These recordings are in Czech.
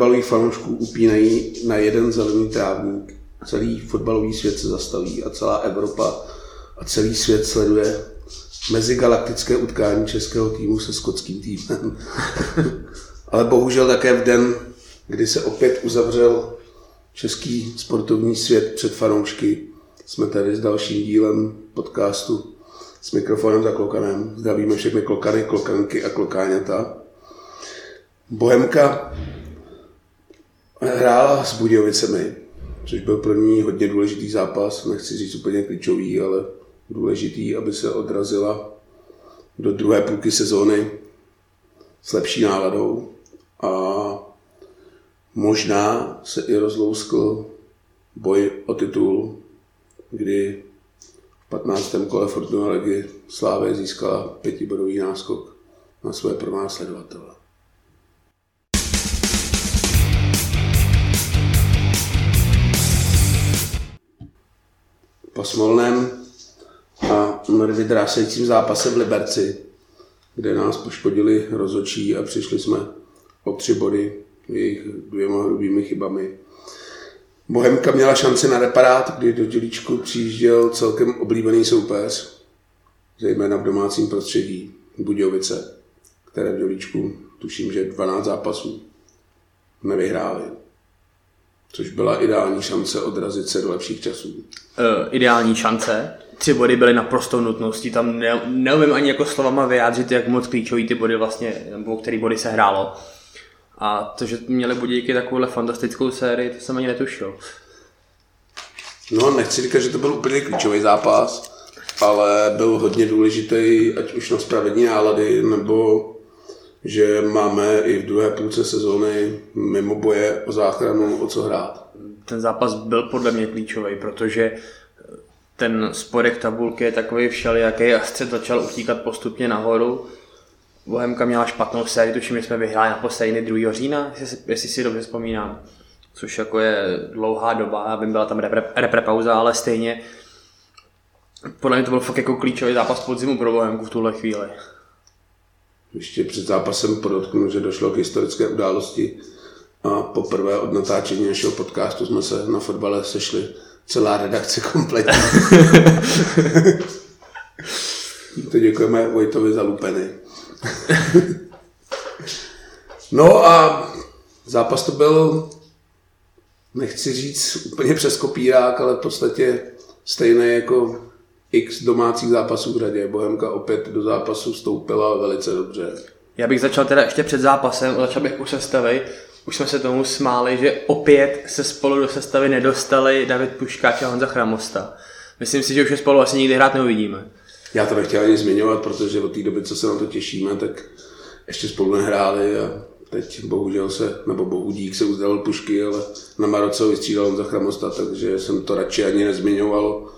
fotbalových fanoušků upínají na jeden zelený trávník. Celý fotbalový svět se zastaví a celá Evropa a celý svět sleduje mezigalaktické utkání českého týmu se skotským týmem. Ale bohužel také v den, kdy se opět uzavřel český sportovní svět před fanoušky, jsme tady s dalším dílem podcastu s mikrofonem za klokanem. Zdravíme všechny klokany, klokanky a klokáňata. Bohemka hrála s Budějovicemi, což byl pro ní hodně důležitý zápas, nechci říct úplně klíčový, ale důležitý, aby se odrazila do druhé půlky sezóny s lepší náladou a možná se i rozlouskl boj o titul, kdy v 15. kole Fortuna Legy Slávě získala pětibodový náskok na své pronásledovatele. Po smolném a nervy drásajícím zápase v Liberci, kde nás poškodili rozočí a přišli jsme o tři body jejich dvěma hrubými chybami. Bohemka měla šanci na reparát, kdy do dělíčku přijížděl celkem oblíbený soupeř, zejména v domácím prostředí, Budějovice, které v dělíčku tuším, že 12 zápasů nevyhráli. Což byla ideální šance odrazit se do lepších časů. Uh, ideální šance. Tři body byly naprosto nutností. Tam ne, neumím ani jako slovama vyjádřit, jak moc klíčový ty body vlastně, nebo který body se hrálo. A to, že měli budíky takovouhle fantastickou sérii, to jsem ani netušil. No, nechci říkat, že to byl úplně klíčový zápas, ale byl hodně důležitý, ať už na spravení nálady, nebo že máme i v druhé půlce sezóny mimo boje o záchranu o co hrát. Ten zápas byl podle mě klíčový, protože ten spodek tabulky je takový všelijaký a střed začal utíkat postupně nahoru. Bohemka měla špatnou sérii, tuším, že jsme vyhráli na poslední 2. října, jestli, jestli si dobře vzpomínám. Což jako je dlouhá doba, vím, byla tam repre, repre pauza, ale stejně podle mě to byl fakt jako klíčový zápas podzimu pro Bohemku v tuhle chvíli. Ještě před zápasem podotknu, že došlo k historické události a poprvé od natáčení našeho podcastu jsme se na fotbale sešli celá redakce kompletně. to děkujeme Vojtovi za lupeny. no a zápas to byl, nechci říct úplně přes kopírák, ale v podstatě stejné jako x domácích zápasů v řadě. Bohemka opět do zápasu vstoupila velice dobře. Já bych začal teda ještě před zápasem, začal bych u sestavy. Už jsme se tomu smáli, že opět se spolu do sestavy nedostali David Puškáč a Honza Chramosta. Myslím si, že už je spolu asi nikdy hrát neuvidíme. Já to nechtěl ani zmiňovat, protože od té doby, co se na to těšíme, tak ještě spolu nehráli a teď bohužel se, nebo bohudík se uzdravil pušky, ale na Maroce vystřídal Honza Chramosta, takže jsem to radši ani nezmiňoval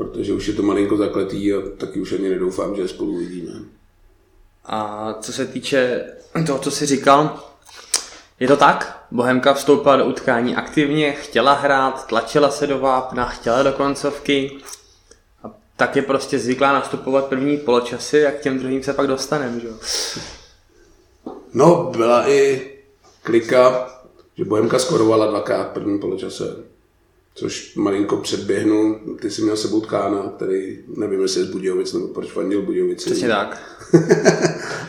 protože už je to malinko zakletý a taky už ani nedoufám, že je spolu uvidíme. A co se týče toho, co jsi říkal, je to tak? Bohemka vstoupila do utkání aktivně, chtěla hrát, tlačila se do vápna, chtěla do koncovky a tak je prostě zvyklá nastupovat první poločasy a k těm druhým se pak dostaneme, že No, byla i klika, že Bohemka skorovala dvakrát první poločase což malinko předběhnu. Ty jsi měl sebou Tkána, který nevím, jestli je z Budějovic nebo proč fandil Budějovici. Přesně tak.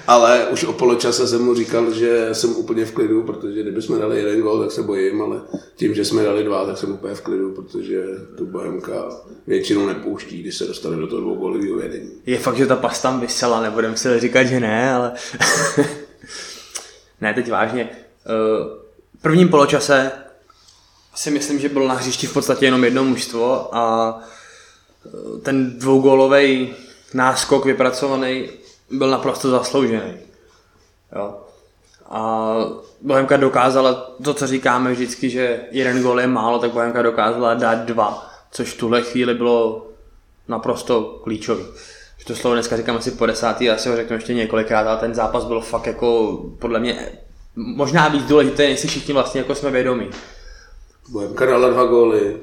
ale už o poločase jsem mu říkal, že jsem úplně v klidu, protože kdybychom dali jeden gol, tak se bojím, ale tím, že jsme dali dva, tak jsem úplně v klidu, protože tu Bohemka většinou nepouští, když se dostane do toho dvougolového vedení. Je fakt, že ta pas tam vysela, nebudem si říkat, že ne, ale... ne, teď vážně. Eh, v prvním poločase si myslím, že bylo na hřišti v podstatě jenom jedno mužstvo a e, ten dvougólový náskok vypracovaný byl naprosto zasloužený. Jo. A Bohemka dokázala to, co říkáme vždycky, že jeden gól je málo, tak Bohemka dokázala dát dva, což v tuhle chvíli bylo naprosto klíčový. Že to slovo dneska říkám asi po desátý, asi ho řeknu ještě několikrát, ale ten zápas byl fakt jako podle mě možná víc důležitý, než si všichni vlastně jako jsme vědomí. Bohemka dala dva góly,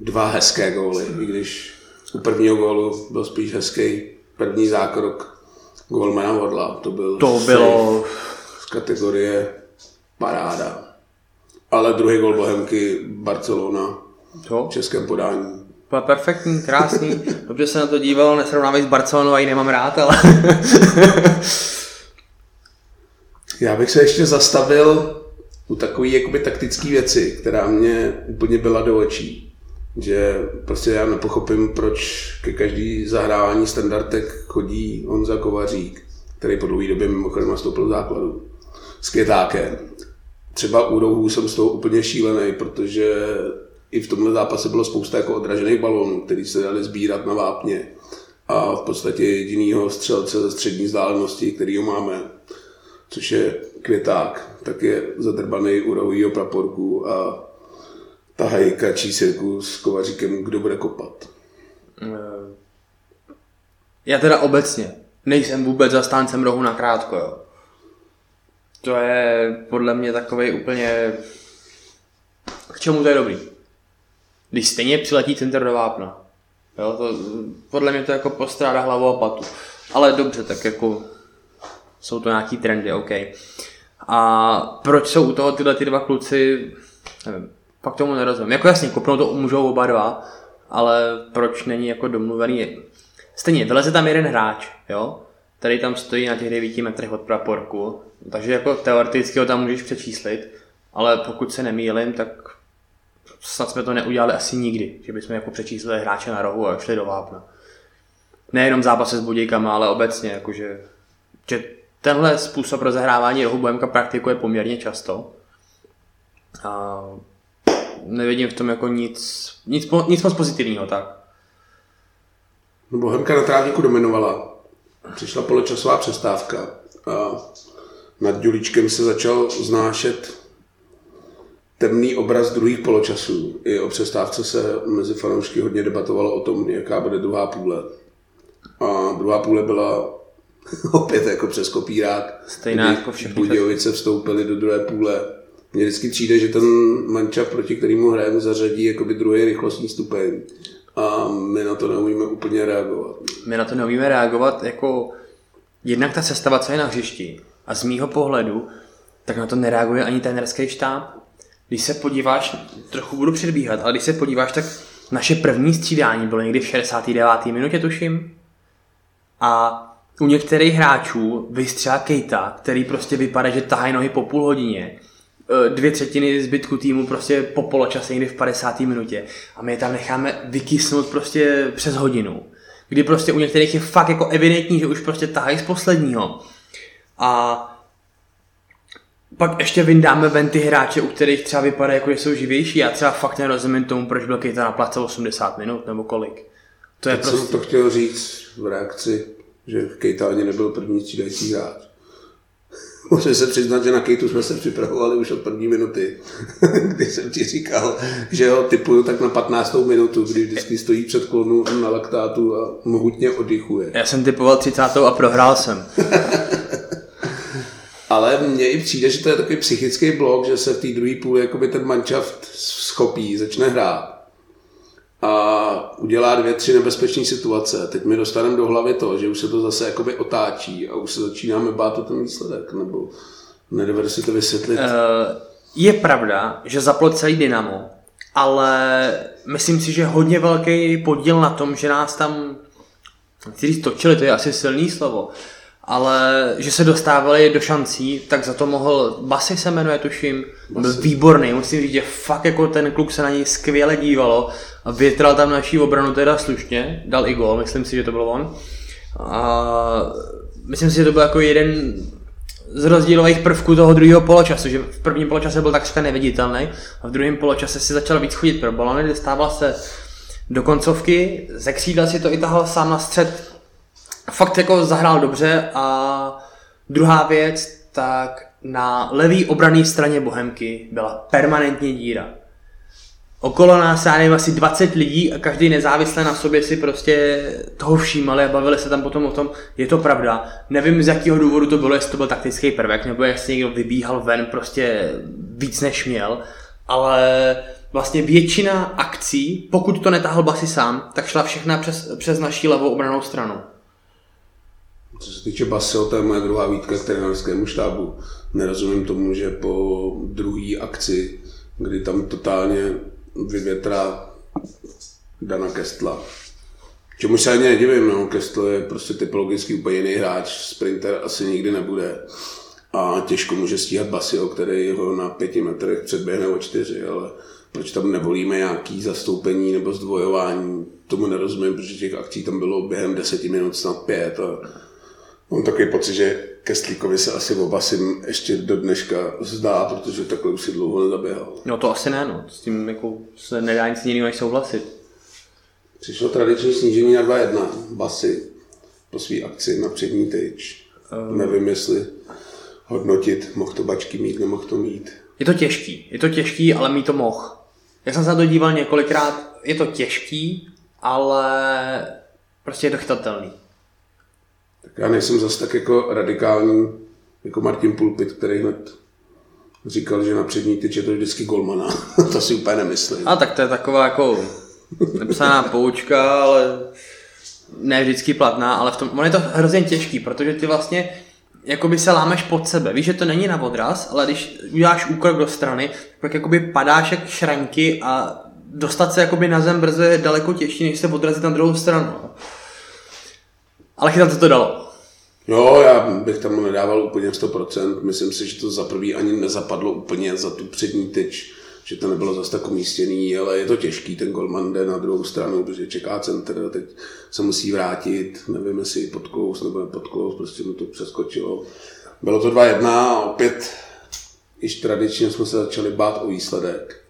dva hezké góly, i když u prvního gólu byl spíš hezký první zákrok golmana Vodla. To, byl to bylo kategorie paráda. Ale druhý gol Bohemky Barcelona Jo. v českém podání. Byla perfektní, krásný, dobře se na to díval, nesrovnávej s Barcelonou, a ji nemám rád, ale Já bych se ještě zastavil u takové jakoby taktické věci, která mě úplně byla do očí. Že prostě já nepochopím, proč ke každý zahrávání standardek chodí Honza Kovařík, který po dlouhé době mimochodem nastoupil základu s květákem. Třeba u rohů jsem z toho úplně šílený, protože i v tomhle zápase bylo spousta jako odražených balónů, který se dali sbírat na vápně. A v podstatě jedinýho střelce ze střední vzdálenosti, kterýho máme, což je květák, tak je zadrbaný u rohovýho praporku a tahají kačí sirku s kovaříkem, kdo bude kopat. já teda obecně nejsem vůbec zastáncem rohu na krátko, jo. To je podle mě takový úplně... K čemu to je dobrý? Když stejně přiletí centr do vápna. Jo, to, podle mě to jako postrádá hlavu a patu. Ale dobře, tak jako jsou to nějaký trendy, OK. A proč jsou u toho tyhle ty dva kluci, nevím, fakt tomu nerozumím. Jako jasně, kopnou to můžou oba dva, ale proč není jako domluvený? Stejně, vyleze tam jeden hráč, jo, který tam stojí na těch 9 metrech od praporku, takže jako teoreticky ho tam můžeš přečíslit, ale pokud se nemýlim, tak snad jsme to neudělali asi nikdy, že bychom jako přečíslili hráče na rohu a šli do vápna. Nejenom v zápase s Budějkama, ale obecně, jakože, že tenhle způsob rozehrávání rohu Bohemka praktikuje poměrně často. A nevidím v tom jako nic, nic, nic moc pozitivního, tak. No, Bohemka na trávníku dominovala. Přišla poločasová přestávka a nad Juličkem se začal znášet temný obraz druhých poločasů. I o přestávce se mezi fanoušky hodně debatovalo o tom, jaká bude druhá půle. A druhá půle byla opět jako přes kopírák. Stejná jako všechny Budějovice vstoupily do druhé půle. Mně vždycky přijde, že ten manča, proti kterému hrajeme, zařadí jakoby druhý rychlostní stupeň. A my na to neumíme úplně reagovat. My na to neumíme reagovat jako jednak ta sestava, co je na hřišti. A z mýho pohledu, tak na to nereaguje ani trenerský štáb. Když se podíváš, trochu budu předbíhat, ale když se podíváš, tak naše první střídání bylo někdy v 69. minutě, tuším. A u některých hráčů vystřela Kejta, který prostě vypadá, že tahají nohy po půl hodině. E, Dvě třetiny zbytku týmu prostě po poločase někdy v 50. minutě. A my je tam necháme vykysnout prostě přes hodinu. Kdy prostě u některých je fakt jako evidentní, že už prostě tahají z posledního. A pak ještě vyndáme ven ty hráče, u kterých třeba vypadá jako, že jsou živější. Já třeba fakt nerozumím tomu, proč byl Kejta na place 80 minut nebo kolik. To je jsem prostě... to chtěl říct v reakci, že Kejta ani nebyl první střídající hráč. Musím se přiznat, že na Kejtu jsme se připravovali už od první minuty, kdy jsem ti říkal, že ho typuju tak na 15. minutu, kdy vždycky stojí před klonu na laktátu a mohutně oddychuje. Já jsem typoval 30. a prohrál jsem. Ale mně i přijde, že to je takový psychický blok, že se v té druhé půli jakoby ten manšaft schopí, začne hrát a udělá dvě, tři nebezpečné situace. Teď mi dostaneme do hlavy to, že už se to zase jakoby otáčí a už se začínáme bát o ten výsledek, nebo nedovedu si to vysvětlit. Eh, Je pravda, že zaplo celý Dynamo, ale myslím si, že hodně velký podíl na tom, že nás tam, říct točili, to je asi silný slovo, ale že se dostávali do šancí, tak za to mohl, Basy se jmenuje, tuším, byl výborný, musím říct, že fakt jako ten kluk se na něj skvěle dívalo a větral tam naší obranu teda slušně, dal i gol, myslím si, že to byl on. A myslím si, že to byl jako jeden z rozdílových prvků toho druhého poločasu, že v prvním poločase byl takřka neviditelný a v druhém poločase si začal víc chodit pro balony, dostával se do koncovky, ze křídla si to i tahal sám na střed, fakt jako zahrál dobře a druhá věc, tak na levý obrané straně Bohemky byla permanentně díra. Okolo nás, já nevím, asi 20 lidí a každý nezávisle na sobě si prostě toho všímali a bavili se tam potom o tom, je to pravda. Nevím z jakého důvodu to bylo, jestli to byl taktický prvek, nebo jestli někdo vybíhal ven prostě víc než měl, ale vlastně většina akcí, pokud to netáhl Basy sám, tak šla všechna přes, přes naší levou obranou stranu. Co se týče Basio, to je moje druhá výtka k trenerskému štábu. Nerozumím tomu, že po druhé akci, kdy tam totálně vyvětrá Dana Kestla, Čemu se ani nedivím, no. Kestl je prostě typologicky úplně jiný hráč, sprinter asi nikdy nebude. A těžko může stíhat Basio, který ho na pěti metrech předběhne o čtyři, ale proč tam nevolíme nějaký zastoupení nebo zdvojování, tomu nerozumím, protože těch akcí tam bylo během deseti minut snad pět a mám takový pocit, že Kestlíkovi se asi oba si ještě do dneška zdá, protože takhle už si dlouho nezaběhal. No to asi ne, no. S tím jako se nedá nic jiného než souhlasit. Přišlo tradiční snížení na 2-1 basy po své akci na přední tyč. Um. Nevím, jestli hodnotit, mohl to bačky mít, nemohl to mít. Je to těžký, je to těžký, ale mít to mohl. Já jsem se na to díval několikrát, je to těžký, ale prostě je to chytatelný. Tak já nejsem zase tak jako radikální, jako Martin Pulpit, který hned říkal, že na přední tyč je to vždycky golmana. to si úplně nemyslím. A tak to je taková jako nepsaná poučka, ale ne vždycky platná, ale v tom, on je to hrozně těžký, protože ty vlastně jakoby se lámeš pod sebe. Víš, že to není na odraz, ale když uděláš úkrok do strany, tak jakoby padáš jak šranky a dostat se jakoby na zem brzo je daleko těžší, než se odrazit na druhou stranu. Ale chytat to to dalo. Jo, já bych tam nedával úplně 100%. Myslím si, že to za prvý ani nezapadlo úplně za tu přední tyč že to nebylo zase tak umístěný, ale je to těžký, ten golman jde na druhou stranu, protože čeká center, teď se musí vrátit, nevím, jestli podklous nebo nepodklous, prostě mu to přeskočilo. Bylo to 2-1 a opět již tradičně jsme se začali bát o výsledek.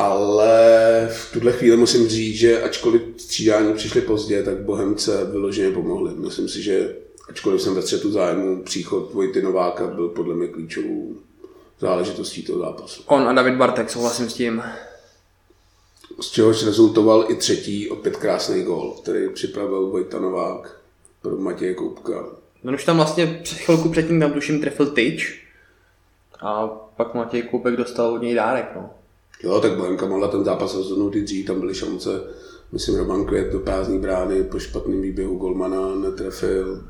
Ale v tuhle chvíli musím říct, že ačkoliv střídání přišly pozdě, tak Bohemce vyloženě pomohli. Myslím si, že ačkoliv jsem ve střetu zájmu, příchod Vojty Nováka byl podle mě klíčovou záležitostí toho zápasu. On a David Bartek, souhlasím s tím. Z čehož rezultoval i třetí, opět krásný gol, který připravil Vojta Novák pro Matěje Koupka. No už tam vlastně před chvilku předtím tam tuším trefil tyč a pak Matěj Koupek dostal od něj dárek. No. Jo, tak Bohemka mohla ten zápas rozhodnout i dřív, tam byly šance. Myslím, Roman Květ do prázdné brány po špatném výběhu Golmana netrefil.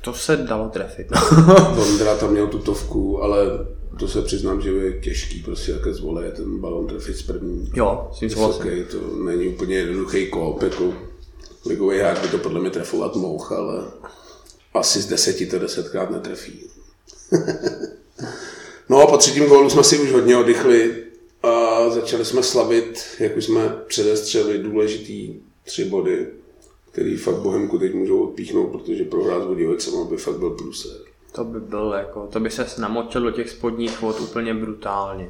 To se dalo trefit. Vondra tam měl tutovku, ale to se přiznám, že je těžký prostě jaké zvole ten balon trefit z první. Jo, s tím okay, To není úplně jednoduchý kop, jako ligový hráč by to podle mě trefovat mohl, ale asi z deseti to desetkrát netrefí. no a po třetím gólu jsme si už hodně oddychli a začali jsme slavit, jak už jsme předestřeli důležitý tři body, který fakt Bohemku teď můžou odpíchnout, protože prohrát s Budějovicem by fakt byl průser. To by byl jako, to by se namočil do těch spodních vod úplně brutálně.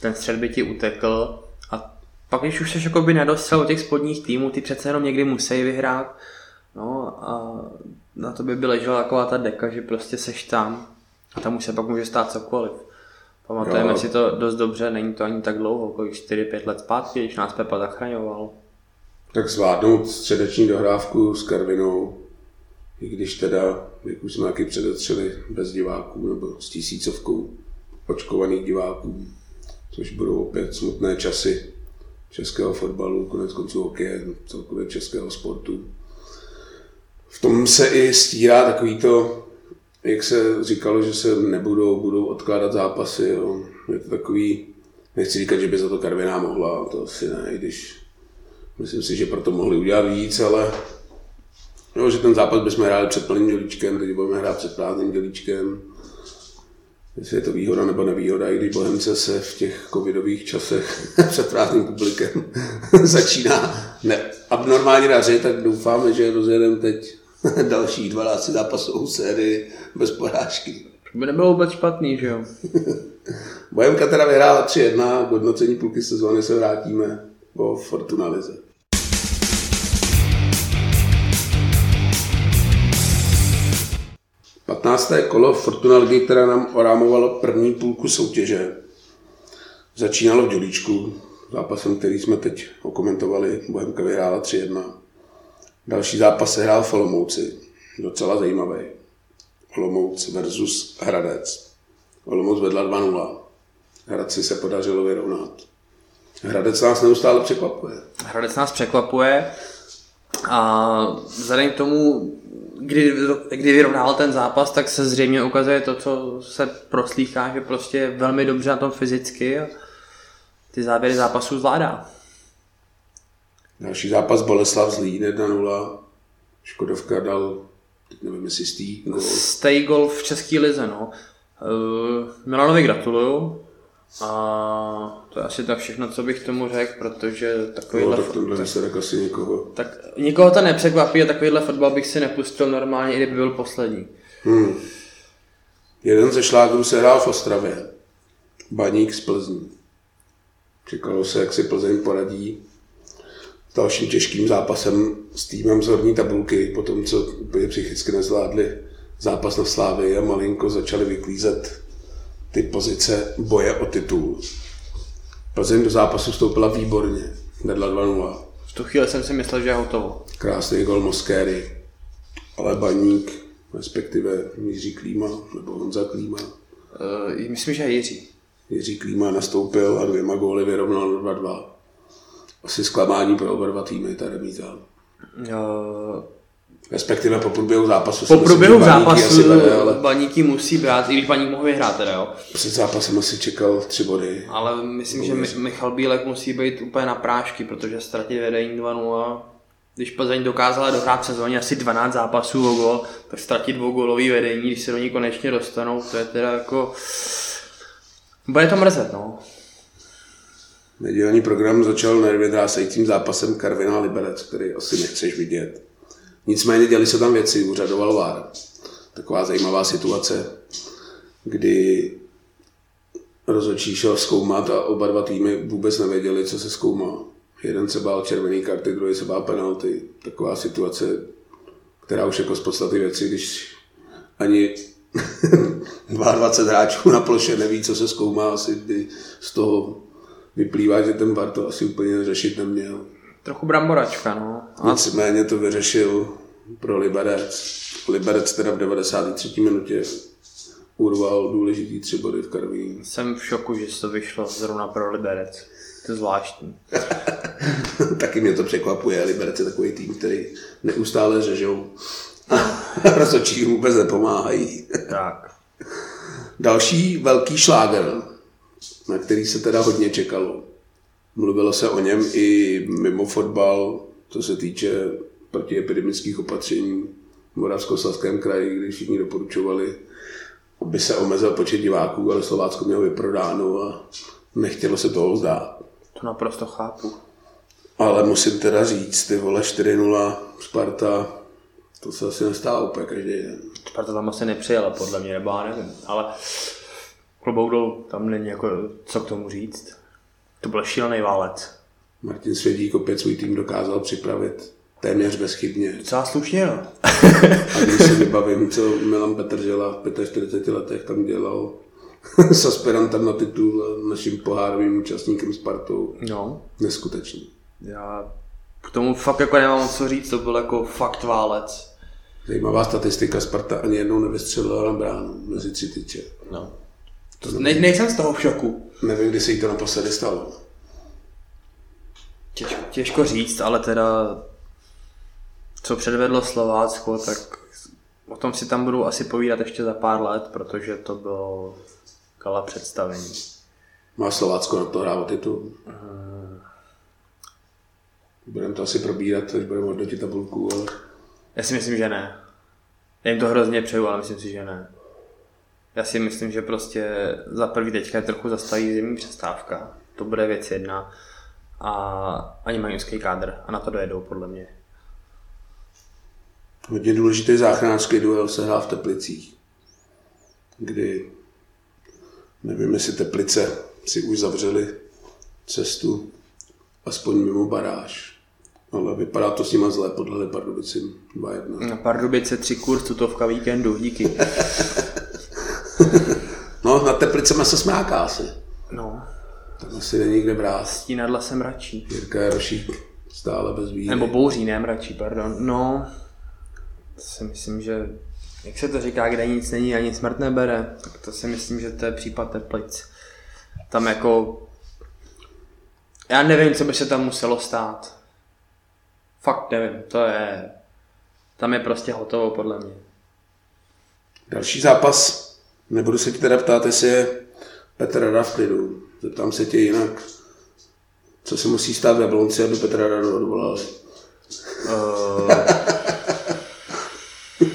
Ten střed by ti utekl a pak když už jsi by nedostal těch spodních týmů, ty přece jenom někdy musí vyhrát. No a na to by by ležela taková ta deka, že prostě seš tam a tam už se pak může stát cokoliv. Pamatujeme jo. si to dost dobře, není to ani tak dlouho, kolik 4-5 let zpátky, když nás Pepa zachraňoval. Tak zvládnout středeční dohrávku s Karvinou i když teda, jak už jsme taky předetřeli, bez diváků nebo s tisícovkou očkovaných diváků, což budou opět smutné časy českého fotbalu, konec konců hokeje, celkově českého sportu. V tom se i stírá takový to, jak se říkalo, že se nebudou, budou odkládat zápasy. Jo. Je to takový, nechci říkat, že by za to Karviná mohla, to asi ne, když myslím si, že proto mohli udělat víc, ale Jo, že ten zápas bychom hráli před plným dělíčkem, teď budeme hrát před prázdným dělíčkem. Jestli je to výhoda nebo nevýhoda, i když Bohemce se v těch covidových časech před prázdným publikem začíná ne, abnormálně dařit, tak doufáme, že rozjedeme teď další 12 zápasovou sérii bez porážky. By nebylo vůbec špatný, že jo? Bohemka teda vyhrála 3-1, k hodnocení půlky sezóny se vrátíme po Fortuna Lize. 15. kolo Fortuna Ligy, která nám orámovalo první půlku soutěže. Začínalo v Dělíčku, zápasem, který jsme teď okomentovali. Bohemka vyhrála 3-1. Další zápas se hrál v Olomouci. Docela zajímavý. Olomouc versus Hradec. Olomouc vedla 2-0. Hradci se podařilo vyrovnat. Hradec nás neustále překvapuje. Hradec nás překvapuje A vzhledem k tomu, kdy, kdy vyrovnával ten zápas, tak se zřejmě ukazuje to, co se proslýchá, že prostě velmi dobře na tom fyzicky ty záběry zápasů zvládá. Další zápas Boleslav Zlín 1-0. Škodovka dal, teď nevím, jestli stý gol. Stay gol v České lize, no. Uh, Milanovi gratuluju. A to je asi tak všechno, co bych tomu řekl, protože takovýhle... No, tak tohle výsledek asi někoho. Tak nikoho to nepřekvapí a takovýhle fotbal bych si nepustil normálně, i kdyby byl poslední. Hmm. Jeden ze šlágrů se hrál v Ostravě. Baník z Plzní. Čekalo se, jak si Plzeň poradí dalším těžkým zápasem s týmem z horní tabulky, po tom, co úplně psychicky nezvládli zápas na Slávy a malinko začali vyklízet ty pozice boje o titul. Plzeň do zápasu vstoupila výborně, vedla 2-0. V tu chvíli jsem si myslel, že je hotovo. Krásný gol Moskéry, ale Baník, respektive Jiří Klíma, nebo Honza Klíma, Uh, myslím, že je Jiří. Jiří Klíma nastoupil a dvěma góly vyrovnal 2-2. Asi zklamání pro oba dva týmy, ta remíza. Uh, Respektive po průběhu zápasu. po průběhu že Baníky zápasu asi vede, ale baníky musí brát, i když baník mohl vyhrát teda, jo. před zápasem asi čekal tři body. Ale myslím, že Mi- Michal Bílek musí být úplně na prášky, protože ztratit vedení 2-0. Když Plzeň dokázala dohrát v sezóně asi 12 zápasů o gol, tak ztratit dvougolový vedení, když se do ní konečně dostanou, to je teda jako... Bude to mrzet, no. Nedělní program začal nervě drásajícím zápasem Karviná Liberec, který asi nechceš vidět. Nicméně děli se tam věci, úřadoval VAR. Taková zajímavá situace, kdy rozhodčí šel zkoumat a oba dva týmy vůbec nevěděli, co se zkoumá. Jeden se bál červený karty, druhý se bál penalty. Taková situace, která už jako z podstaty věci, když ani 22 hráčů na ploše neví, co se zkoumá, asi by z toho vyplývá, že ten VAR to asi úplně řešit neměl. Trochu bramboračka, no. A Nicméně to vyřešil pro Liberec. Liberec teda v 93. minutě urval důležitý tři body v Karvín. jsem v šoku, že to vyšlo zrovna pro Liberec. To je zvláštní. Taky mě to překvapuje. Liberec je takový tým, který neustále řežou. Rozhodčí vůbec nepomáhají. Tak. Další velký šláger, na který se teda hodně čekalo. Mluvilo se o něm i mimo fotbal, co se týče protiepidemických opatření v Moravskoslezském kraji, kdy všichni doporučovali, aby se omezil počet diváků, ale Slovácko mělo vyprodáno a nechtělo se toho vzdát. To naprosto chápu. Ale musím teda říct, ty vole 4-0 Sparta, to se asi nestává úplně každý den. Sparta tam asi nepřijela, podle mě, nebo já nevím. Ale klobouk dolů, tam není jako co k tomu říct. To byl šílený válec. Martin Svědík opět svůj tým dokázal připravit téměř bezchybně. Docela slušně, no. A když si vybavím, co Milan Petržela v 45 letech tam dělal s aspirantem na titul naším pohárovým účastníkem Spartou. No, Neskutečný. já k tomu fakt jako nemám co říct, to byl jako fakt válec. Zajímavá statistika, Sparta ani jednou nevystřelila na bránu mezi tři tyče. No. To, ne, nejsem z toho v šoku. Nevím, kdy se jí to naposledy stalo. Těžko, těžko říct, ale teda co předvedlo Slovácko, tak o tom si tam budu asi povídat ještě za pár let, protože to bylo kala představení. Má Slovácko na to hrát o titul? Budeme to asi probírat, až budeme hodnotit tabulku, ale Já si myslím, že ne. Já jim to hrozně přeju, ale myslím si, že ne. Já si myslím, že prostě za prvý teďka je trochu zastaví zimní přestávka. To bude věc jedna. A ani mají úzký kádr. A na to dojedou, podle mě. hodně důležitý záchranářský duel se hrál v Teplicích, kdy nevím, jestli Teplice si už zavřeli cestu aspoň mimo baráž. Ale vypadá to s nima zle, podle Pardubicím 2-1. Na Pardubice tři kurz tutovka víkendu, díky. No, na Teplicema se smráká asi. No, Tam asi není kde brát. stínadla jsem radší. Jirka Jarošík stále bez víry. Nebo bouří, ne mračí, pardon. No, to si myslím, že jak se to říká, kde nic není, ani smrt nebere, tak to si myslím, že to je případ Teplic. Tam jako, já nevím, co by se tam muselo stát. Fakt nevím, to je... Tam je prostě hotovo podle mě. Další zápas, nebudu se teda ptát, jestli je Petr Rada v klidu. Zeptám se tě jinak. Co se musí stát ve Blonci, aby Petra Radu odvolali? Uh,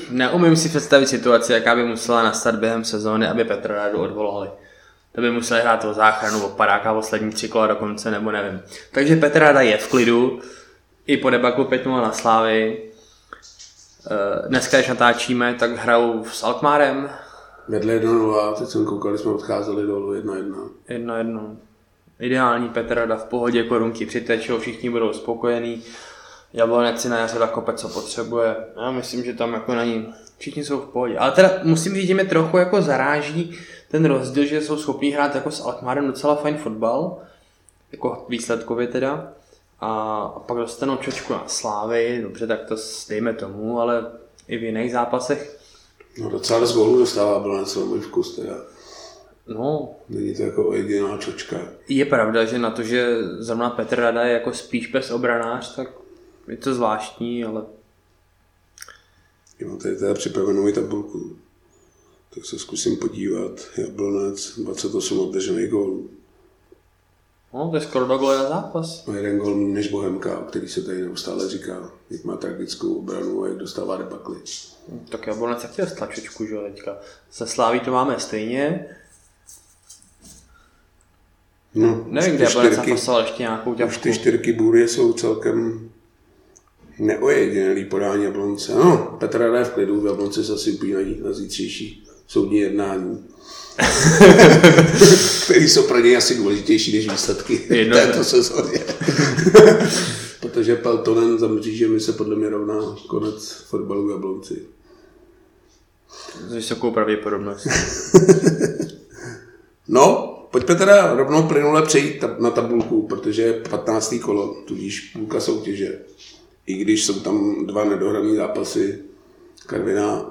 neumím si představit situaci, jaká by musela nastat během sezóny, aby Petra Radu odvolali. To by museli hrát o záchranu, o padáka poslední tři kola dokonce, nebo nevím. Takže Petra Rada je v klidu, i po debaklu 5 na Slávy. Uh, dneska, když natáčíme, tak hrajou s Alkmárem. Vedle 1-0, teď jsem koukal, jsme odcházeli dolů 1-1. 1-1. Ideální Petr Rada v pohodě, korunky přitečou, všichni budou spokojení. Jablonec si na jaře kope, co potřebuje. Já myslím, že tam jako na ní všichni jsou v pohodě. Ale teda musím říct, že mě trochu jako zaráží ten rozdíl, že jsou schopní hrát jako s Alkmaarem docela fajn fotbal, jako výsledkově teda. A, a pak dostanou čočku na Slávy, dobře, tak to dejme tomu, ale i v jiných zápasech. No docela z gólů dostává, bylo na můj vkus teda. No. Není to jako jediná čočka. Je pravda, že na to, že zrovna Petr Rada je jako spíš bez obranář, tak je to zvláštní, ale... Mám tady teda připravenou i tabulku. Tak se zkusím podívat. Jablonec, 28 obdržených gólů. No, to je skoro do na zápas. Má jeden méně než Bohemka, o který se tady neustále říká, jak má tragickou obranu a jak dostává debakly. Tak Jablonec taky dostal čočku, že jo, teďka. Se Sláví to máme stejně. No, Nevím, kde Jablonec napasoval ještě nějakou ťavku. Už ty čtyřky bůry jsou celkem neojedinělý podání Jablonce. No, Petra je v klidu, v Jablonce se asi upínají na zítřejší soudní jednání. který jsou pro něj asi důležitější než výsledky Jedno, této sezóně. Protože Peltonen za mřížemi se podle mě rovná konec fotbalu v Jablonci. S vysokou pravděpodobností. no, pojďme teda rovnou plynule přejít na tabulku, protože je 15. kolo, tudíž půlka soutěže. I když jsou tam dva nedohrané zápasy, Karvina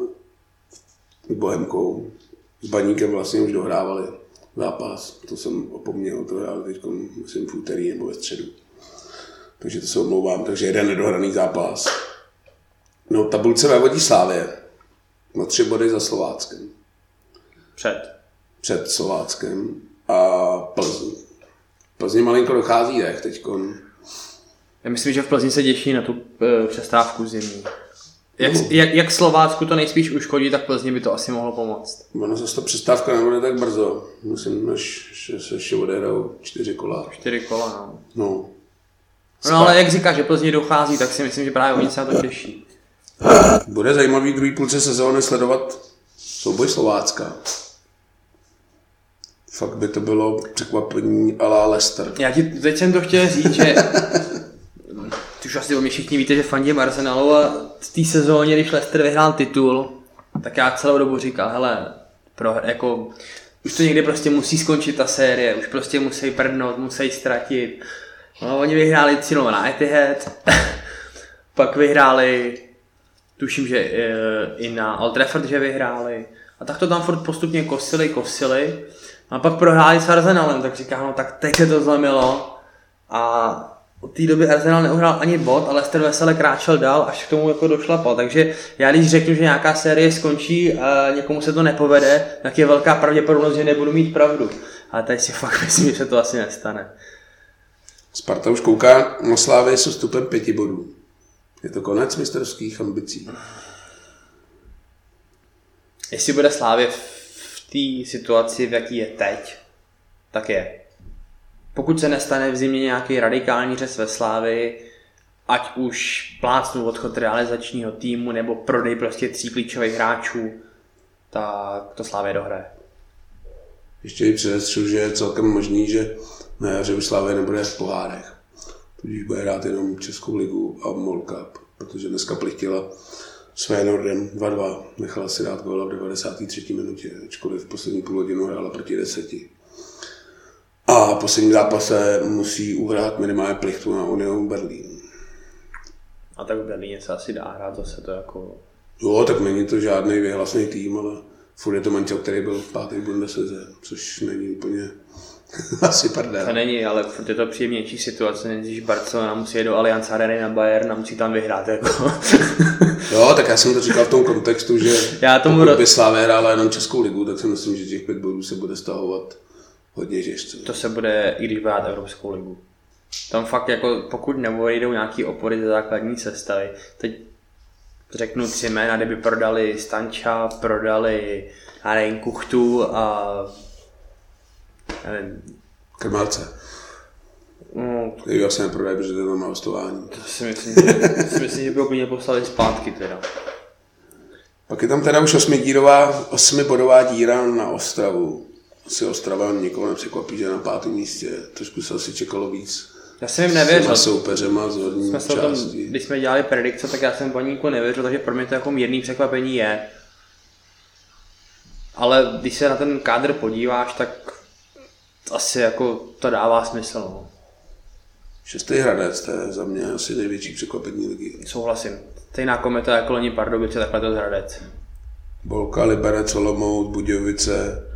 s Bohemkou, s Baníkem vlastně už dohrávali zápas. To jsem opomněl, to hráli teď, myslím, v úterý nebo ve středu. Takže to se omlouvám. Takže jeden nedohraný zápas. No, tabulce ve vodí Slávě. Na tři body za Slováckem. Před. Před Slováckem. A Plzeň. Plzeň malinko dochází dech teď. Já myslím, že v Plzni se těší na tu e, přestávku zimní. Jak, jak, jak Slovácku to nejspíš uškodí, tak Plzni by to asi mohlo pomoct. Ono zase ta přestávka nebude tak brzo. Myslím, že se ještě odehrajou čtyři kola. Čtyři kola, no. No. No ale jak říkáš, že Plzni dochází, tak si myslím, že právě oni se na to těší. Bude zajímavý druhý půlce sezóny sledovat souboj Slovácka. Fakt by to bylo překvapení la Leicester. Já ti teď jsem to chtěl říct, že asi o mě všichni víte, že fandím Arsenalu a v té sezóně, když Leicester vyhrál titul, tak já celou dobu říkal, hele, pro, jako, už to někdy prostě musí skončit ta série, už prostě musí prdnout, musí ztratit. No, oni vyhráli cílo na Etihad, pak vyhráli, tuším, že e, i na Old Trafford, že vyhráli. A tak to tam furt postupně kosili, kosili. A pak prohráli s Arsenalem, tak říkám, no tak teď se to zlomilo. A od té doby Arsenal neuhrál ani bod, ale Leicester vesele kráčel dál, až k tomu jako došlapal. Takže já když řeknu, že nějaká série skončí a někomu se to nepovede, tak je velká pravděpodobnost, že nebudu mít pravdu. Ale tady si fakt myslím, že se to asi nestane. Sparta už kouká na Slávě s vstupem pěti bodů. Je to konec mistrovských ambicí. Jestli bude Slávě v té situaci, v jaký je teď, tak je pokud se nestane v zimě nějaký radikální řez ve Slávy, ať už plácnu odchod realizačního týmu nebo prodej prostě tří klíčových hráčů, tak to Slávě dohraje. Ještě i předestřu, že je celkem možný, že na jaře už Slávě nebude v pohárech. Tudíž bude hrát jenom Českou ligu a MOL Cup, protože dneska plichtila své Nordem 2-2. Nechala si dát góla v 93. minutě, ačkoliv v poslední půl hodinu hrála proti deseti. A v posledním zápase musí uhrát minimálně plichtu na Union Berlín. A tak v Berlíně se asi dá hrát zase to jako... Jo, tak není to žádný vyhlasný tým, ale furt je to mančel, který byl v páté Bundeslize, což není úplně Asi prdel. To není, ale furt je to příjemnější situace, než když Barcelona musí jít do Allianz Areny na Bayern a musí tam vyhrát. Jako. Jo, tak já jsem to říkal v tom kontextu, že Já tomu pokud by Slávě hrála jenom Českou ligu, tak si myslím, že těch pět bodů se bude stahovat hodně těžce. to se bude, i když brát Evropskou ligu. Tam fakt jako, pokud neodejdou nějaký opory ze základní sestavy, teď řeknu tři jména, kdyby prodali Stanča, prodali já nevím, Kuchtu a nevím, Krmalce. no, Který asi neprodají, protože to je tam na hostování. to si myslím, že, si myslím, že by klidně poslali zpátky teda. Pak je tam teda už osmidírová, osmibodová díra na Ostravu. Asi Ostrava nikoho nepřekvapí, že je na pátém místě. Trošku se asi čekalo víc. Já jsem jim S nevěřil. těma soupeřema z horní jsme o tom, části. když jsme dělali predikce, tak já jsem paníku nevěřil, takže pro mě to jako mírný překvapení je. Ale když se na ten kádr podíváš, tak asi jako to dává smysl. No. Šestý Hradec, to je za mě asi největší překvapení ligy. Souhlasím. Stejná kometa jako loni Pardubice, takhle to zhradec. Bolka, Liberec, Olomouc, Budějovice,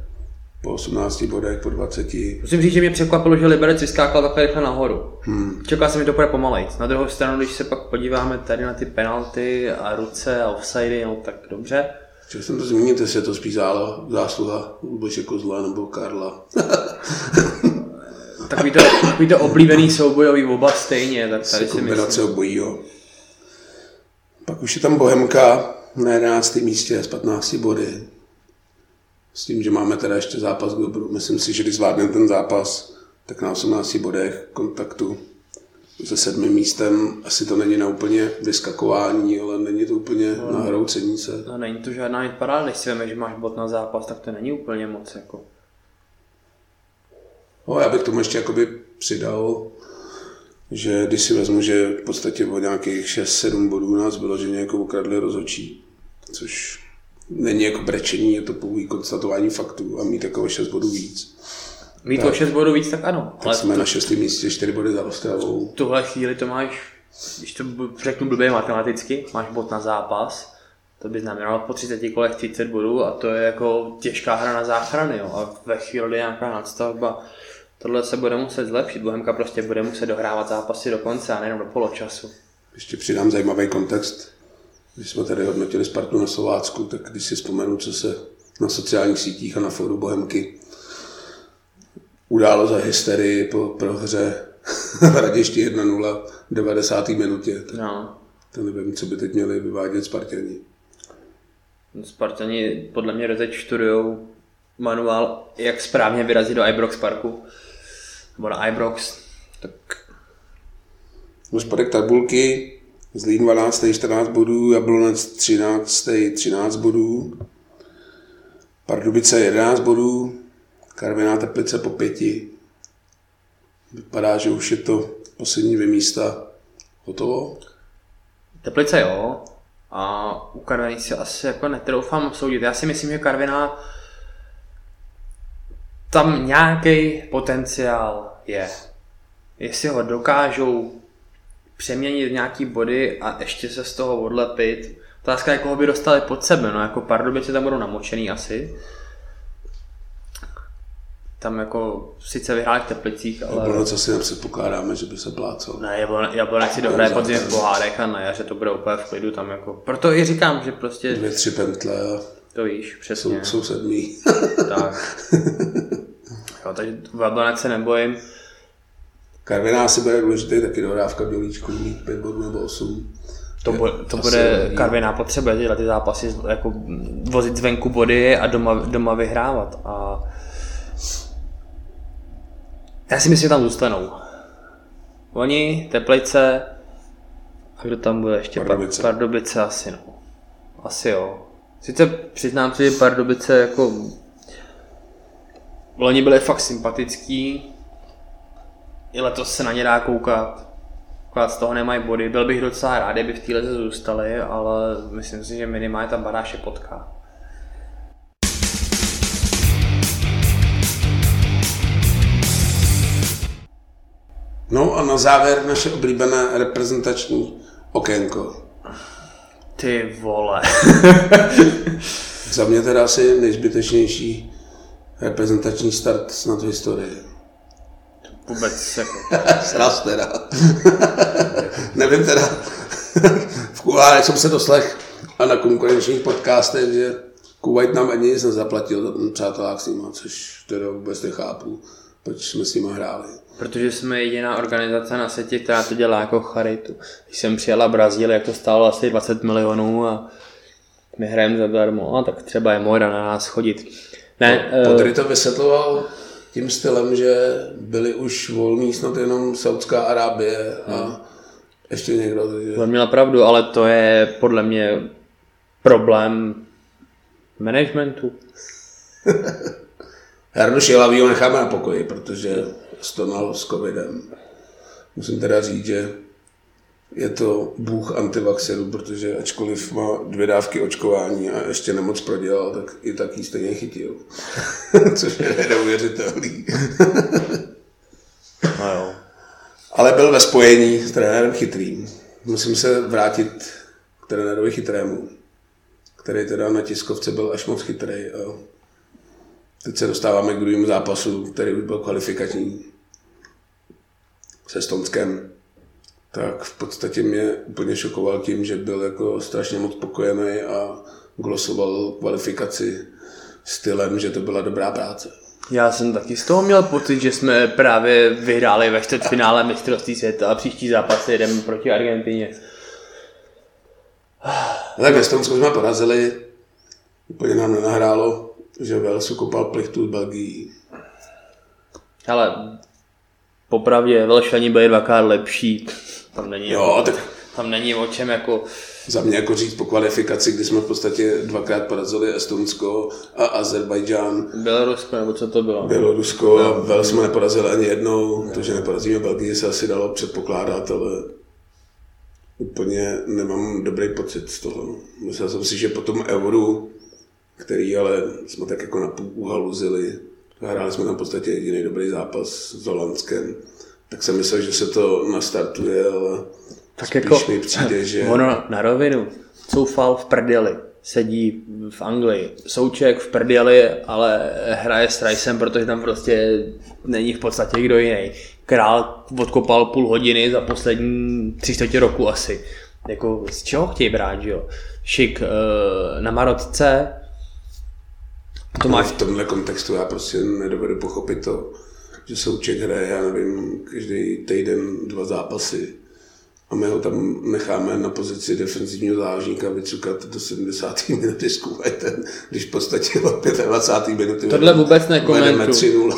po 18 bodech, po 20. Musím říct, že mě překvapilo, že Liberec vyskákal takhle rychle nahoru. Hmm. Čekal jsem, že to bude pomalejc. Na druhou stranu, když se pak podíváme tady na ty penalty a ruce a offsidy, no tak dobře. Chtěl jsem to zmínit, jestli je to spíš zálo- zásluha Bože Kozla nebo Karla. Takový to, takový to oblíbený soubojový oba stejně, tak tady si kombinace myslím. obojího. Pak už je tam Bohemka na 11. místě s 15 body. S tím, že máme teda ještě zápas k dobru. Myslím si, že když zvládneme ten zápas, tak na 18 bodech kontaktu se sedmým místem. Asi to není na úplně vyskakování, ale není to úplně na hroucení se. No, není to žádná hitparáda, když si veme, že máš bod na zápas, tak to není úplně moc. Jako. No, já bych tomu ještě jakoby přidal, že když si vezmu, že v podstatě o nějakých 6-7 bodů nás vyloženě jako ukradli rozhodčí, což není jako brečení, je to pouhý konstatování faktů a mít jako 6 bodů víc. Mít o 6 bodů víc, tak ano. Tak Ale jsme na 6. místě, 4 body za Ostravou. v tuhle chvíli to máš, když to řeknu blbě matematicky, máš bod na zápas, to by znamenalo po 30 kolech 30 bodů a to je jako těžká hra na záchrany. Jo. A ve chvíli, nějaká nadstavba, tohle se bude muset zlepšit. Bohemka prostě bude muset dohrávat zápasy do konce a nejenom do poločasu. Ještě přidám zajímavý kontext. Když jsme tady hodnotili Spartu na Slovácku, tak když si vzpomenu, co se na sociálních sítích a na fóru Bohemky událo za hysterii po prohře v Raděšti 1-0 v 90. minutě. Tak No. to nevím, co by teď měli vyvádět Spartěni. Spartani podle mě teď studujou manuál, jak správně vyrazit do Ibrox parku. Nebo na Ibrox. Tak No spodek tabulky, Zlín 12. 14 bodů, Jablonec 13. 13 bodů, Pardubice 11 bodů, Karviná Teplice po pěti. Vypadá, že už je to poslední dvě místa hotovo. Teplice jo. A u Karviny si asi jako netroufám soudit. Já si myslím, že Karviná tam nějaký potenciál je. Jestli ho dokážou přeměnit v nějaký body a ještě se z toho odlepit. Otázka je, koho by dostali pod sebe. No jako Pardubice tam budou namočený asi. Tam jako sice vyhráli v Teplicích, ale... Jablonec asi nepředpokládáme, že by se plácal. Ne, Jablonec, si dohraje podzim v pohárech a na jaře to bude úplně v klidu tam jako. Proto i říkám, že prostě Dvě, tři pentle a to víš, jsou, přesně. jsou sedmý. Tak. Jo, takže v Jablonec se nebojím. Karviná si bude důležitý taky dohrávka v Dělíčku, mít pět bodů nebo osm. To, bude, to Asi bude nevím. Karviná potřebuje tyhle ty zápasy jako vozit zvenku body a doma, doma vyhrávat. A já si myslím, že tam zůstanou. Oni, Teplice, a kdo tam bude ještě? Pardubice. Par- Pardubice asi no. Asi jo. Sice přiznám si, že Pardubice jako Loni byli fakt sympatický, i letos se na ně dá koukat. Akorát z toho nemají body. Byl bych docela rád, kdyby v téhle zůstali, ale myslím si, že minimálně tam Baráše potká. No a na závěr naše oblíbené reprezentační okénko. Ty vole. Za mě teda asi nejzbytečnější reprezentační start snad v historii. Vůbec jako... Sraz teda. Nevím teda. v kuláře jsem se doslech a na konkurenčních podcastech, že Kuwait nám ani nic nezaplatil za ten přátelák s nima, což teda vůbec nechápu, proč jsme s nima hráli. Protože jsme jediná organizace na světě, která to dělá jako charitu. Když jsem přijela Brazílii, jak to stálo asi 20 milionů a my hrajeme zadarmo, a tak třeba je moda na nás chodit. Ne, Podry to vysvětloval tím stylem, že byly už volný snad jenom Saudská Arábie a hmm. ještě někdo. Takže... On měl pravdu, ale to je podle mě problém managementu. Jardu Šilavýho necháme na pokoji, protože stonal s covidem. Musím teda říct, že je to bůh antivaxerů, protože ačkoliv má dvě dávky očkování a ještě nemoc prodělal, tak i tak jí stejně chytil. Což je neuvěřitelný. no jo. Ale byl ve spojení s trenérem chytrým. Musím se vrátit k trenérovi chytrému, který teda na tiskovce byl až moc chytrý. A teď se dostáváme k druhému zápasu, který už byl kvalifikační se Stonskem tak v podstatě mě úplně šokoval tím, že byl jako strašně moc spokojený a glosoval kvalifikaci stylem, že to byla dobrá práce. Já jsem taky z toho měl pocit, že jsme právě vyhráli ve čtvrtfinále mistrovství světa a příští zápas jedeme proti Argentině. No tak ve Stonsku jsme porazili, úplně nám nenahrálo, že Velsu kopal plichtu z Belgii. Ale popravdě Velšani byli dvakrát lepší. Tam není, jo, jako, tak tam není o čem jako... Za mě jako říct po kvalifikaci, kdy jsme v podstatě dvakrát porazili Estonsko a Azerbajdžán. Bělorusko, nebo co to bylo? Bělorusko a Vel jsme neporazili ani jednou, to, že neporazíme Belgii se asi dalo předpokládat, ale úplně nemám dobrý pocit z toho. Myslel jsem si, že po tom euru, který ale jsme tak jako na půl uhaluzili, hráli jsme tam v podstatě jediný dobrý zápas s Holandskem, tak jsem myslel, že se to nastartuje, ale tak spíš jako, mi přijde, že... Ono na rovinu, Soufal v prdeli, sedí v Anglii, Souček v prdeli, ale hraje s Ricem, protože tam prostě není v podstatě kdo jiný. Král odkopal půl hodiny za poslední tři čtvrtě roku asi. Jako z čeho chtějí brát, že jo? Šik eh, na Marotce, to máš... V tomhle kontextu já prostě nedovedu pochopit to, že Souček hraje, já nevím, každý týden dva zápasy a my ho tam necháme na pozici defenzivního záložníka vycukat do 70. minuty s Kuwaitem, když v podstatě od 25. minuty Tohle vůbec nekomentuju.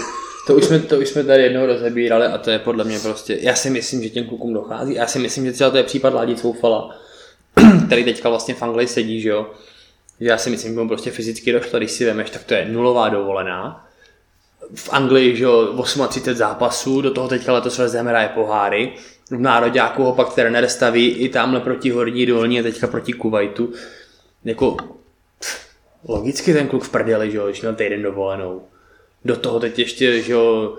To už, jsme, to už jsme tady jednou rozebírali a to je podle mě prostě, já si myslím, že těm klukům dochází. Já si myslím, že třeba to je případ Ládi Coufala, který teďka vlastně v Anglii sedí, že jo. Já si myslím, že mu prostě fyzicky došlo, když si vemeš, tak to je nulová dovolená v Anglii, že jo, 38 zápasů, do toho teďka letos West Ham hraje poháry. V Nároďáku ho pak trenér staví i tamhle proti Horní dolní a teďka proti Kuwaitu. Jako, logicky ten kluk v prdeli, že jo, když měl týden dovolenou. Do toho teď ještě, že jo,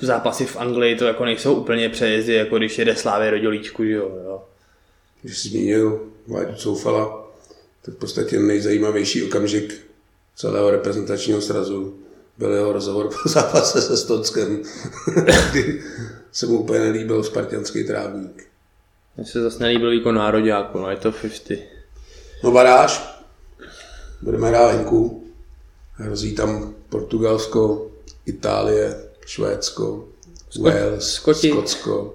zápasy v Anglii to jako nejsou úplně přejezdy, jako když jede Slávě do Dělíčku, že jo. jo. Když zmínil Vladu Soufala, tak v podstatě nejzajímavější okamžik celého reprezentačního srazu byl jeho rozhovor po zápase se Stonskem, kdy se mu úplně nelíbil spartianský trávník. Mně se zase nelíbil výkon nároďáku, no je to 50. No baráž, budeme hrát venku, hrozí tam Portugalsko, Itálie, Švédsko, Skot, Wales, Skoti, Skotsko.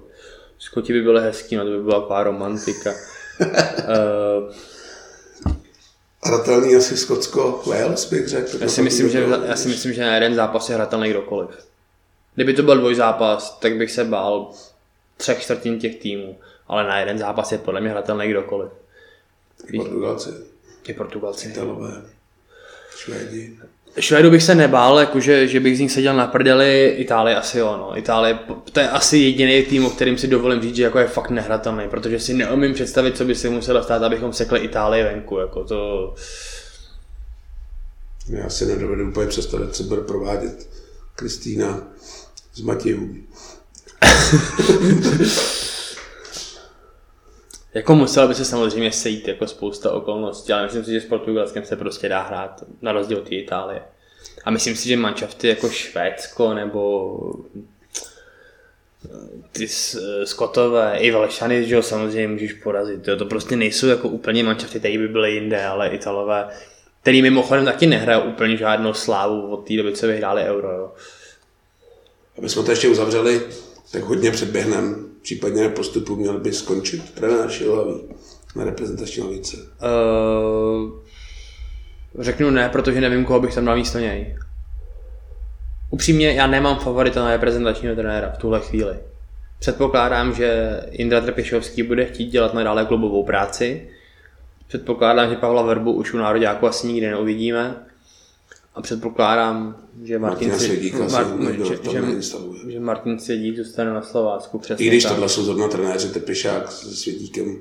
Skoti by byly hezký, no to by byla taková romantika. uh, hratelný asi Skotsko Wales, bych řekl. Já si, myslím, že, já si myslím, že na jeden zápas je hratelný kdokoliv. Kdyby to byl dvojzápas, tak bych se bál třech čtvrtin těch týmů, ale na jeden zápas je podle mě hratelný kdokoliv. Když... Portugalci. I Portugalci. Italové. Švédi. Švédu bych se nebál, jakože, že bych z nich seděl na prdeli, Itálie asi jo, no. Itálie, to je asi jediný tým, o kterým si dovolím říct, že jako je fakt nehratelný, protože si neumím představit, co by si muselo stát, abychom sekli Itálii venku, jako to... Já si nedovedu úplně představit, co bude provádět Kristýna s Matějů. Jako musela by se samozřejmě sejít jako spousta okolností, ale myslím si, že s Portugalskem se prostě dá hrát na rozdíl od Itálie. A myslím si, že manšafty jako Švédsko nebo ty Skotové, i Valšany, že jo, samozřejmě můžeš porazit. Jo. To prostě nejsou jako úplně mančafty, které by byly jinde, ale Italové, který mimochodem taky nehrajou úplně žádnou slávu od té doby, co vyhráli Euro. Jo. Aby jsme to ještě uzavřeli, tak hodně předběhnem, případně postupu měl by skončit trenér Šilhavý na reprezentační lavice. Uh, řeknu ne, protože nevím, koho bych tam dal místo něj. Upřímně, já nemám favorita na reprezentačního trenéra v tuhle chvíli. Předpokládám, že Indra Trpišovský bude chtít dělat nadále klubovou práci. Předpokládám, že Pavla Verbu už u nároďáku asi nikdy neuvidíme. A předpokládám, že Martin, Svědík, Mar- že, že, že, Martin Svědík zůstane na Slovácku. Přesně I když tak. tohle jsou zrovna trenéři Trpišák se Svědíkem,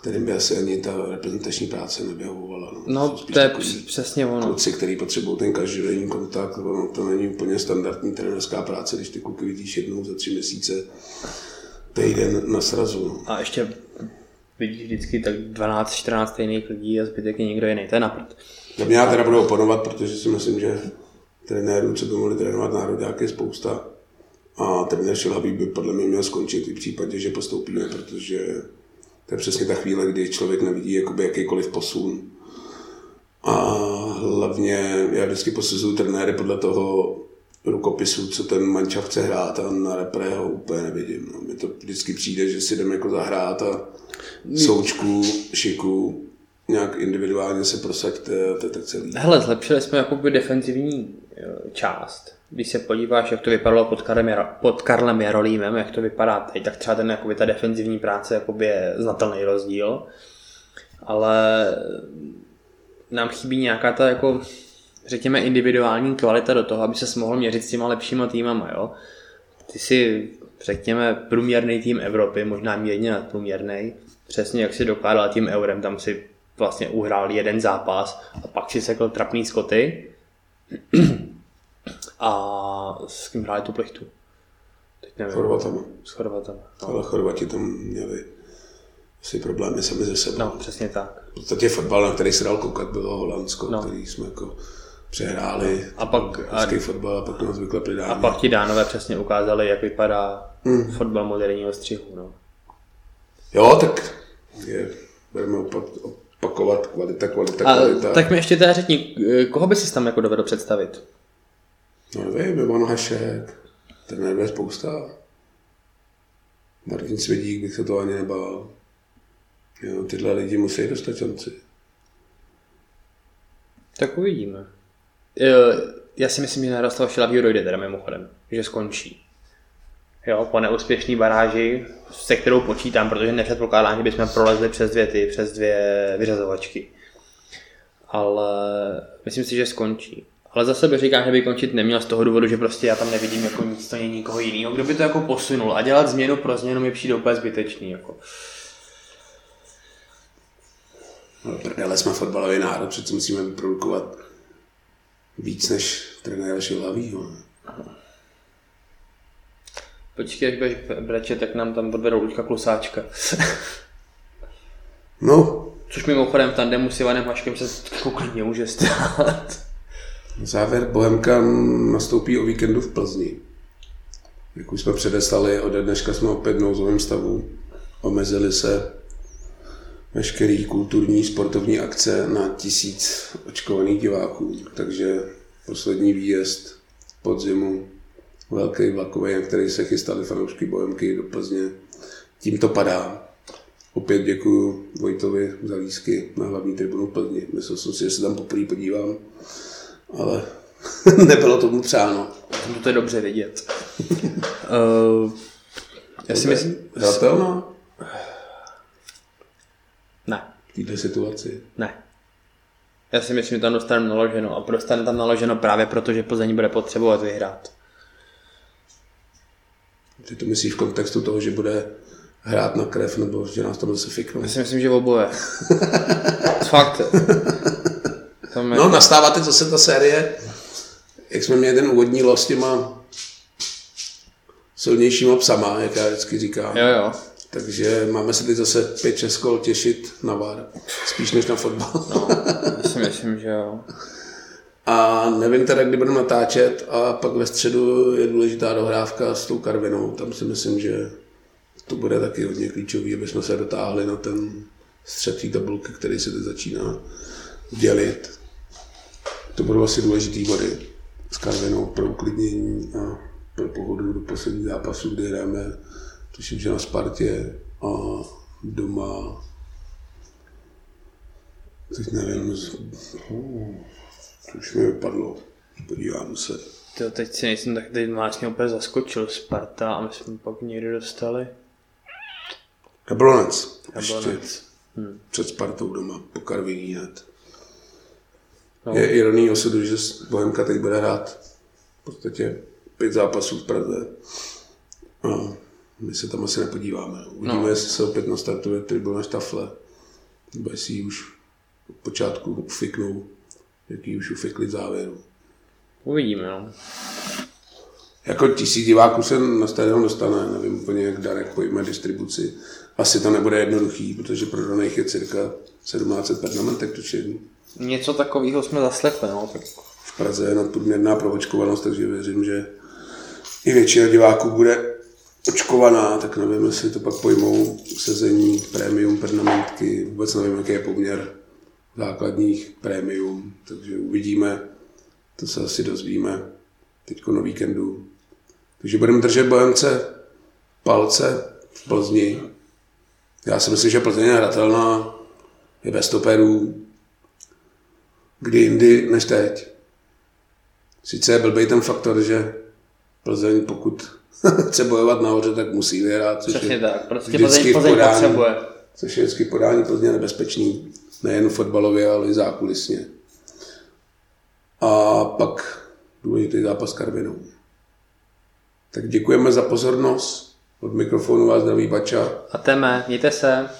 kterým by asi ani ta reprezentační práce nevyhovovala. No, no to je přesně ono. Kluci, který potřebují ten každodenní kontakt, ono to není úplně standardní trenerská práce, když ty kluky vidíš jednou za tři měsíce, týden na srazu. No. A ještě vidíš vždycky tak 12-14 stejných lidí a zbytek je někdo jiný, to je napřed. Na mě já teda budu oponovat, protože si myslím, že trenérů, co by mohli trénovat národ, je spousta. A trenér Šilhavý by podle mě měl skončit i v případě, že postoupíme, protože to je přesně ta chvíle, kdy člověk nevidí jakoby jakýkoliv posun. A hlavně já vždycky posuzuju trenéry podle toho rukopisu, co ten mančav chce hrát a na repre ho úplně nevidím. No. Mně to vždycky přijde, že si jdeme jako zahrát a součku, šiku, nějak individuálně se prosaďte to je tak celý. Hele, zlepšili jsme jakoby defenzivní část když se podíváš, jak to vypadalo pod Karlem, pod Karlem Jarolímem, jak to vypadá teď, tak třeba ten, jakoby, ta defenzivní práce jakoby je znatelný rozdíl. Ale nám chybí nějaká ta jako, řekněme, individuální kvalita do toho, aby se mohl měřit s těma lepšíma týmama. Jo? Ty si, řekněme, průměrný tým Evropy, možná mírně nadprůměrný, přesně jak si dokládal tím eurem, tam si vlastně uhrál jeden zápas a pak si sekl trapný skoty a s kým hráli tu plichtu? Teď nevím. Chorvatama. S Chorvatama. No. Ale Chorvati tam měli asi problémy sami ze sebou. No, přesně tak. V podstatě fotbal, na který se dal koukat, bylo Holandsko, no. který jsme jako přehráli. A pak, a, fotbal a pak nás vyklepli dál. A pak ti dánové přesně ukázali, jak vypadá hmm. fotbal moderního střihu. No. Jo, tak je, budeme opakovat kvalita, kvalita, kvalita. A, tak mi ještě teda řekni, koho by si tam jako dovedl představit? No nevím, Ivan Hašek, ten je spousta. Martin Svědík bych se to ani nebál. Jo, tyhle lidi musí dostat šanci. Tak uvidíme. Já si myslím, že Jaroslav Šilavý dojde teda mimochodem, že skončí. Jo, po neúspěšné baráži, se kterou počítám, protože nepředpokládám, že bychom prolezli přes dvě ty, přes dvě vyřazovačky. Ale myslím si, že skončí. Ale za sebe říkám, že by končit neměl z toho důvodu, že prostě já tam nevidím jako nic to nikoho jiného, kdo by to jako posunul. A dělat změnu pro změnu mi přijde úplně zbytečný. Jako. No, prdele jsme fotbalový národ, přece musíme vyprodukovat víc než trenéra Šilavýho. Počkej, až budeš breče, tak nám tam odvedou Luďka Klusáčka. no. Což mimochodem v tandemu s Ivanem Haškem se klidně může stát. Závěr Bohemka nastoupí o víkendu v Plzni. Jak už jsme předeslali, ode dneška jsme opět v nouzovém stavu. Omezili se veškerý kulturní sportovní akce na tisíc očkovaných diváků. Takže poslední výjezd podzimu, velký vlakový, na který se chystali fanoušky Bohemky do Plzně, tím to padá. Opět děkuji Vojtovi za lísky na hlavní tribunu Plzni. Myslel jsem si, že se tam poprvé podívám ale nebylo tomu přáno. To je dobře vidět. uh, já si myslím... Hratelná? Ne. V této situaci? Ne. Já si myslím, že tam dostaneme naloženo a dostane tam naloženo právě proto, že Plzeň bude potřebovat vyhrát. Ty to myslíš v kontextu toho, že bude hrát na krev, nebo že nás tam zase fiknou? Já si myslím, že oboje. Fakt. Tam je... No, nastává teď zase ta série, jak jsme měli ten úvodní los s těma silnějšíma psama, jak já vždycky říkám. Jo, jo. Takže máme se teď zase pět českol těšit na VAR, spíš než na fotbal. no, si myslím, že jo. A nevím teda, kdy budeme natáčet a pak ve středu je důležitá dohrávka s tou Karvinou. Tam si myslím, že to bude taky hodně klíčový, aby jsme se dotáhli na ten střed tabulky, který se teď začíná dělit. To budou asi důležitý body s Karvinou pro uklidnění a pro pohodu do posledních zápasů, kdy hrajeme, tuším, že na Spartě a doma teď nevím, to už mi vypadlo, podívám se. To teď si nejsem tak teď mě úplně zaskočil Sparta a my jsme pak někdy dostali. Jablonec. Jablonec. Hmm. Před Spartou doma, po Karviní hned. No. Je ironí osudu, že Bohemka teď bude hrát v podstatě pět zápasů v Praze. A my se tam asi nepodíváme. Uvidíme, no. jestli se opět nastartuje tribuna štafle, nebo jestli už od počátku ufiknou, jaký už ufikli v závěru. Uvidíme, no. Jako tisíc diváků se na stadion dostane, nevím úplně, jak Darek pojme distribuci. Asi to nebude jednoduchý, protože prodaných je cirka 1700 permanentek tuším. Něco takového jsme zaslechli, no. Tak... V Praze je nadprůměrná proočkovanost, takže věřím, že i většina diváků bude očkovaná, tak nevím, jestli to pak pojmou sezení, prémium, pernamentky, vůbec nevím, jaký je poměr základních prémium, takže uvidíme, to se asi dozvíme teď na víkendu. Takže budeme držet Bohemce palce v Plzni. Já si myslím, že Plzeň je hratelná, je bez stoperů, kdy jindy než teď. Sice je blbý ten faktor, že Plzeň, pokud chce bojovat nahoře, tak musí vyhrát. Což Přesně je tak, prostě Plzeň, Plzeň podání, potřebuje. Což je vždycky podání Plzně nebezpečný, nejen fotbalově, ale i zákulisně. A pak důležitý zápas Karvinou. Tak děkujeme za pozornost. Od mikrofonu vás zdraví Bača. A teme, mějte se.